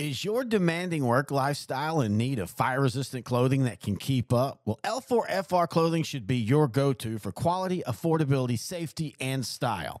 Is your demanding work lifestyle in need of fire resistant clothing that can keep up? Well, L4FR clothing should be your go to for quality, affordability, safety, and style.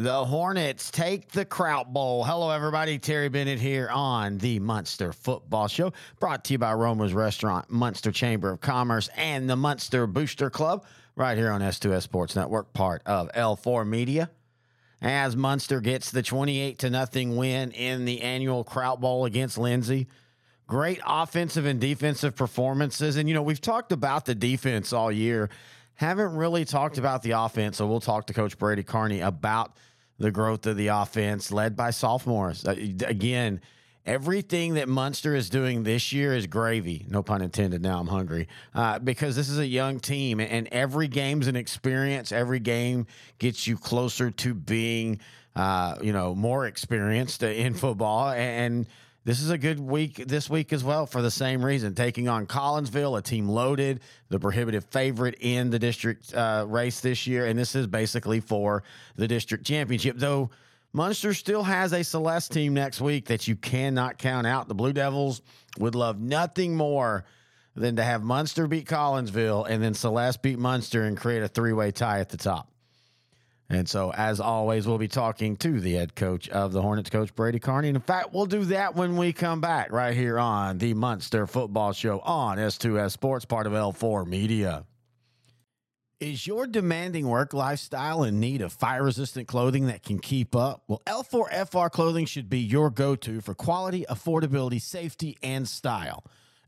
The Hornets take the Kraut Bowl. Hello, everybody. Terry Bennett here on the Muenster Football Show, brought to you by Rohmer's Restaurant, Muenster Chamber of Commerce, and the Muenster Booster Club, right here on S2S Sports Network, part of L4 Media. As Muenster gets the 28 to nothing win in the annual Kraut Bowl against Lindsay. Great offensive and defensive performances. And, you know, we've talked about the defense all year haven't really talked about the offense, so we'll talk to Coach Brady Carney about the growth of the offense led by sophomores. Uh, again, everything that Muenster is doing this year is gravy. No pun intended. Now I'm hungry uh, because this is a young team, and every game's an experience. Every game gets you closer to being, uh, you know, more experienced in football and this is a good week this week as well for the same reason. Taking on Collinsville, a team loaded, the prohibitive favorite in the district uh, race this year, and this is basically for the district championship. Though Muenster still has a Celeste team next week that you cannot count out. The Blue Devils would love nothing more than to have Muenster beat Collinsville and then Celeste beat Muenster and create a three way tie at the top. And so, as always, we'll be talking to the head coach of the Hornets, Coach Brady Carney. And in fact, we'll do that when we come back right here on the Muenster Football Show on S2S Sports, part of L4 Media. Is your demanding work lifestyle in need of fire resistant clothing that can keep up? Well, L4FR clothing should be your go to for quality, affordability, safety, and style.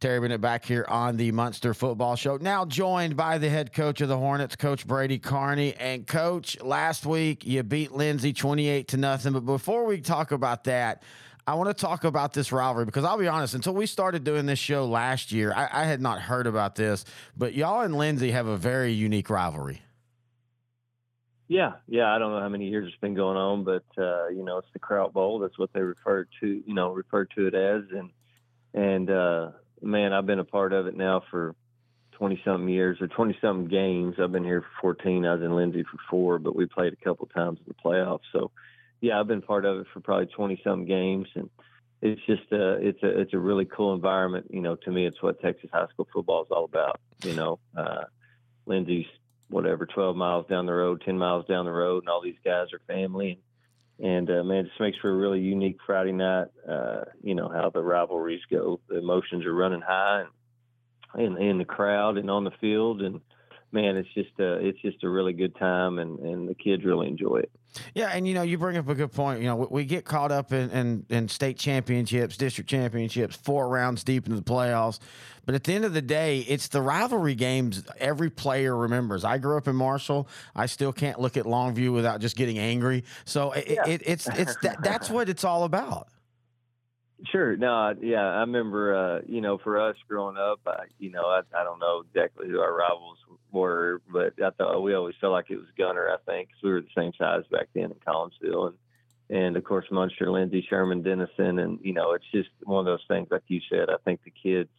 Terry Bennett back here on the Muenster Football Show. Now joined by the head coach of the Hornets, Coach Brady Carney. And Coach, last week you beat Lindsay 28 to nothing. But before we talk about that, I want to talk about this rivalry because I'll be honest, until we started doing this show last year, I, I had not heard about this. But y'all and Lindsay have a very unique rivalry. Yeah, yeah. I don't know how many years it's been going on, but uh, you know, it's the Kraut Bowl. That's what they refer to, you know, refer to it as, and and uh, man, I've been a part of it now for 20 something years or 20 something games. I've been here for 14. I was in Lindsay for four, but we played a couple times in the playoffs. So, yeah, I've been part of it for probably 20 something games. And it's just a, it's a, it's a really cool environment. You know, to me, it's what Texas high school football is all about. You know, uh, Lindsay's whatever, 12 miles down the road, 10 miles down the road, and all these guys are family. And, and uh, man, it just makes for a really unique Friday night. Uh, you know how the rivalries go; the emotions are running high, and in, in the crowd and on the field, and man, it's just a it's just a really good time, and and the kids really enjoy it. Yeah, and you know, you bring up a good point. You know, we, we get caught up in, in, in state championships, district championships, four rounds deep into the playoffs. But at the end of the day, it's the rivalry games every player remembers. I grew up in Marshall. I still can't look at Longview without just getting angry. So it, Yeah. it, it's it's that, that's what it's all about. Sure. No, yeah, I remember, uh, you know, for us growing up, I, you know, I, I don't know exactly who our rivals were, but I thought we always felt like it was Gunter, I think, 'cause we were the same size back then in Collinsville. And, and of course, Muenster, Lindsay, Sherman, Denison. And, you know, it's just one of those things, like you said, I think the kids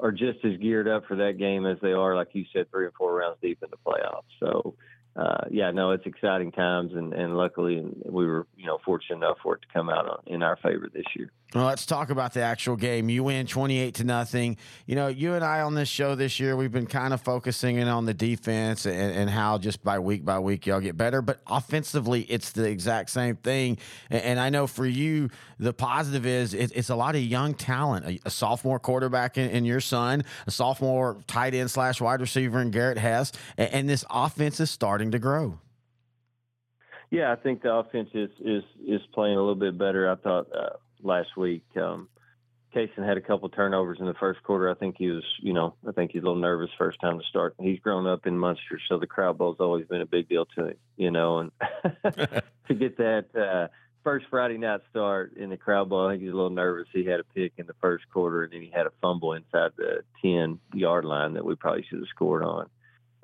are just as geared up for that game as they are, like you said, three and four rounds deep in the playoffs. So, uh, yeah, no, it's exciting times, and, and luckily we were, you know, fortunate enough for it to come out in our favor this year. Well, let's talk about the actual game. You win 28 to nothing. You know, you and I on this show this year, we've been kind of focusing in on the defense and, and how just by week by week y'all get better. But offensively, it's the exact same thing. And, and I know for you, the positive is it, it's a lot of young talent. A, a sophomore quarterback in, in your son, a sophomore tight end slash wide receiver in Garrett Hess, and, and this offense is starting to grow. Yeah, I think the offense is is is playing a little bit better. I thought uh, last week. Um, Kaysen had a couple turnovers in the first quarter. I think he was, you know, I think he's a little nervous first time to start. He's grown up in Muenster, so the Kraut Bowl's always been a big deal to him, you know, and to get that uh, first Friday night start in the Kraut Bowl, I think he's a little nervous. He had a pick in the first quarter, and then he had a fumble inside the ten yard line that we probably should have scored on.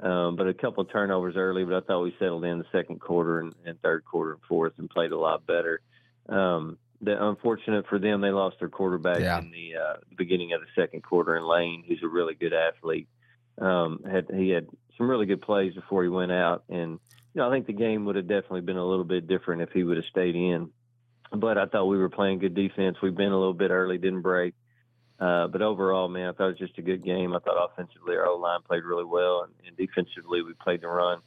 Um, but a couple of turnovers early, but I thought we settled in the second quarter and, and third quarter and fourth and played a lot better. Um, the unfortunate for them, they lost their quarterback Yeah. in the, uh, beginning of the second quarter. And Lane, who's a really good athlete, um, had he had some really good plays before he went out. And you know, I think the game would have definitely been a little bit different if he would have stayed in. But I thought we were playing good defense. We've been a little bit early, didn't break. Uh, but overall, man, I thought it was just a good game. I thought offensively our O line played really well, and, and defensively we played the run.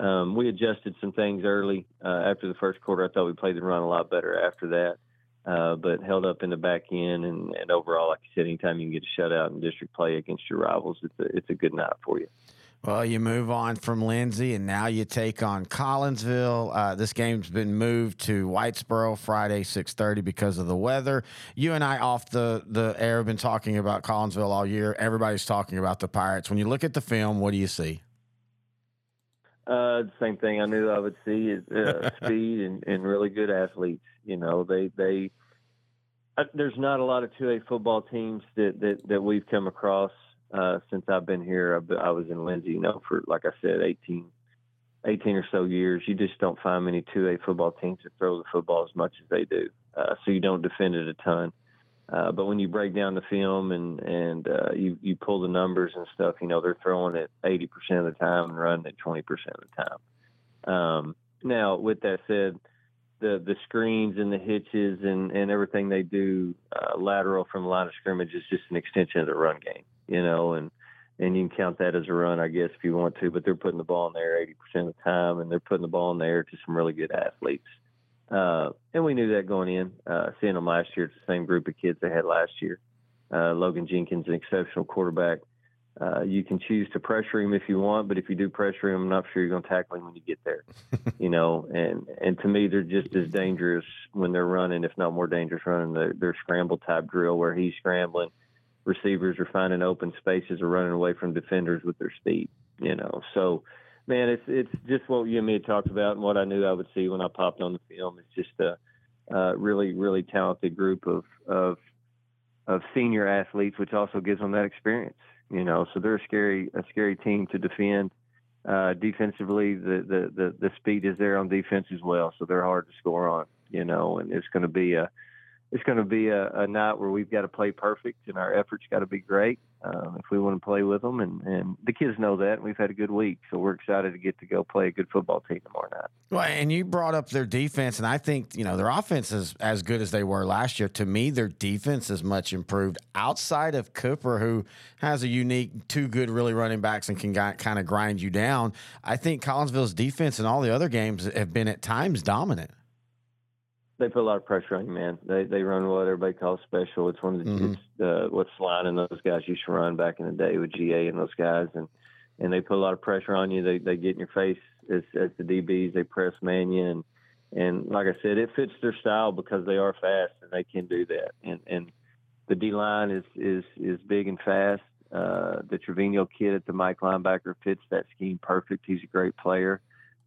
Um, we adjusted some things early uh, after the first quarter. I thought we played the run a lot better after that, uh, but held up in the back end. And, and overall, like you said, anytime you can get a shutout in district play against your rivals, it's a, it's a good night for you. Well, you move on from Lindsay, and now you take on Collinsville. Uh, this game's been moved to Whitesboro Friday, six thirty, because of the weather. You and I, off the the air, have been talking about Collinsville all year. Everybody's talking about the Pirates. When you look at the film, what do you see? Uh, the same thing I knew I would see is uh, speed and, and really good athletes. You know, they they uh, there's not a lot of two A football teams that, that that we've come across uh, since I've been here. I've been, I was in Lindsay, you know, for like I said, 18, 18 or so years. You just don't find many two A football teams that throw the football as much as they do. Uh, so you don't defend it a ton. Uh, but when you break down the film and and uh, you you pull the numbers and stuff, you know they're throwing it 80% of the time and running it 20% of the time. Um, now, with that said, the the screens and the hitches and and everything they do uh, lateral from the line of scrimmage is just an extension of the run game, you know, and and you can count that as a run, I guess, if you want to. But they're putting the ball in there 80% of the time, and they're putting the ball in there to some really good athletes. Uh, and we knew that going in. Uh, seeing them last year, it's the same group of kids they had last year. Uh, Logan Jenkins, an exceptional quarterback. Uh, you can choose to pressure him if you want, but if you do pressure him, I'm not sure you're going to tackle him when you get there. you know, and and to me, they're just as dangerous when they're running, if not more dangerous running their, their scramble type drill where he's scrambling. Receivers are finding open spaces or running away from defenders with their speed. You know, so man, it's it's just what you and me had talked about and what I knew I would see when I popped on the film. It's just a, a really really talented group of of of senior athletes, which also gives them that experience. You know, so they're a scary a scary team to defend. Uh, defensively, the, the the the speed is there on defense as well, so they're hard to score on. You know, and it's going to be a it's going to be a, a night where we've got to play perfect and our efforts got to be great um, if we want to play with them. And, and the kids know that. And we've had a good week. So we're excited to get to go play a good football team tomorrow night. Well, and you brought up their defense, and I think you know their offense is as good as they were last year. To me, their defense is much improved. Outside of Cooper, who has a unique two good, really running backs and can kind of grind you down, I think Collinsville's defense in all the other games have been at times dominant. They put a lot of pressure on you, man. They they run what everybody calls special. It's one of the Mhm. it's uh, what Slide and those guys used to run back in the day with GA and those guys. And and they put a lot of pressure on you. They they get in your face as as the DBs. They press man you, and and like I said, it fits their style because they are fast and they can do that. And and the D line is is is big and fast. Uh, the Trevino kid at the Mike linebacker fits that scheme perfect. He's a great player.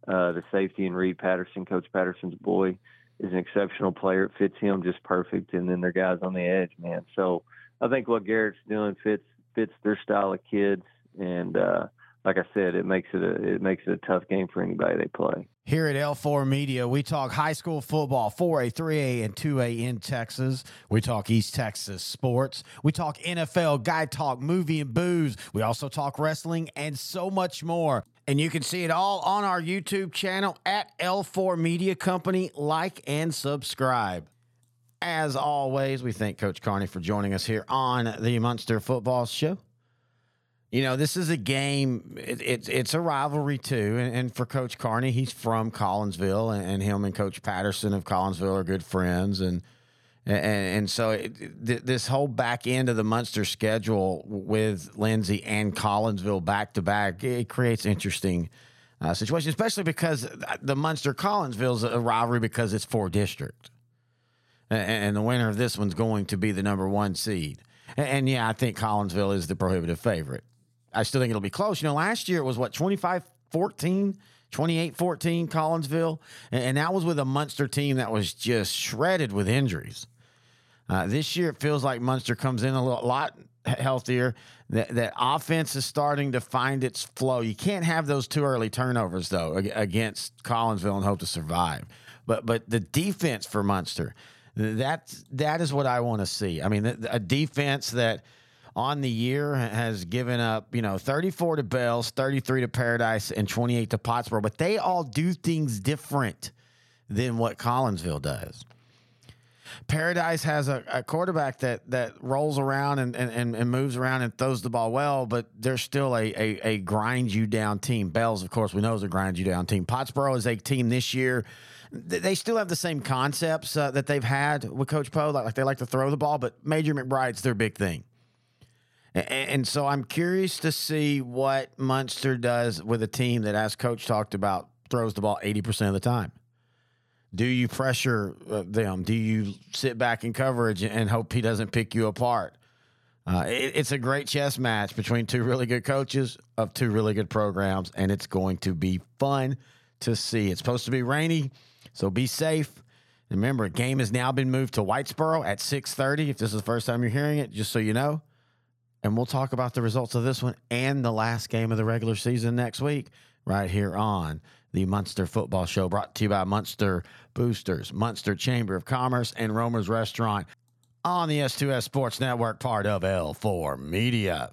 Uh, the safety and Reed Patterson, Coach Patterson's boy, is an exceptional player. It fits him just perfect. And then their guys on the edge, man. So I think what Garrett's doing fits fits their style of kids. And uh, like I said, it makes it a it makes it a tough game for anybody they play. Here at L4 Media, we talk high school football, 4A, 3A, and 2A in Texas. We talk East Texas sports. We talk NFL, guy talk, movie and booze. We also talk wrestling and so much more. And you can see it all on our YouTube channel at L4 Media Company. Like and subscribe. As always, we thank Coach Carney for joining us here on the Muenster Football Show. You know, this is a game. It, it, it's a rivalry too, and, and, for Coach Carney, he's from Collinsville, and, and, him and Coach Patterson of Collinsville are good friends, and and, and so it, th- this whole back end of the Muenster schedule with Lindsay and Collinsville back to back, it creates interesting uh, situation, especially because the Muenster Collinsville is a rivalry because it's four district, and, and the winner of this one's going to be the number one seed. And yeah, I think Collinsville is the prohibitive favorite. I still think it'll be close. You know, last year it was what 25 14, 28 14 Collinsville, and, that was with a Muenster team that was just shredded with injuries. Uh, this year it feels like Muenster comes in a lot healthier. That, that offense is starting to find its flow. You can't have those two early turnovers though against Collinsville and hope to survive. But but the defense for Muenster, that that is what I want to see. I mean, a defense that on the year has given up, you know, 34 to Bells, 33 to Paradise, and 28 to Pottsboro, but they all do things different than what Collinsville does. Paradise has a, a quarterback that that rolls around and, and, and moves around and throws the ball well, but they're still a, a, a grind you down team. Bells, of course, we know is a grind you down team. Pottsboro is a team this year. They still have the same concepts uh, that they've had with Coach Poe. Like, like they like to throw the ball, but Major McBride's their big thing. And so I'm curious to see what Muenster does with a team that, as coach talked about, throws the ball 80% of the time. Do you pressure uh, them? Do you sit back in coverage and hope he doesn't pick you apart? Uh, it, it's a great chess match between two really good coaches of two really good programs, and it's going to be fun to see. It's supposed to be rainy, so be safe. Remember, game has now been moved to Whitesboro at 6:30. If this is the first time you're hearing it, just so you know. And we'll talk about the results of this one and the last game of the regular season next week, right here on the Muenster Football Show, brought to you by Muenster Boosters, Muenster Chamber of Commerce, and Rohmer's Restaurant on the S2S Sports Network, part of L4 Media.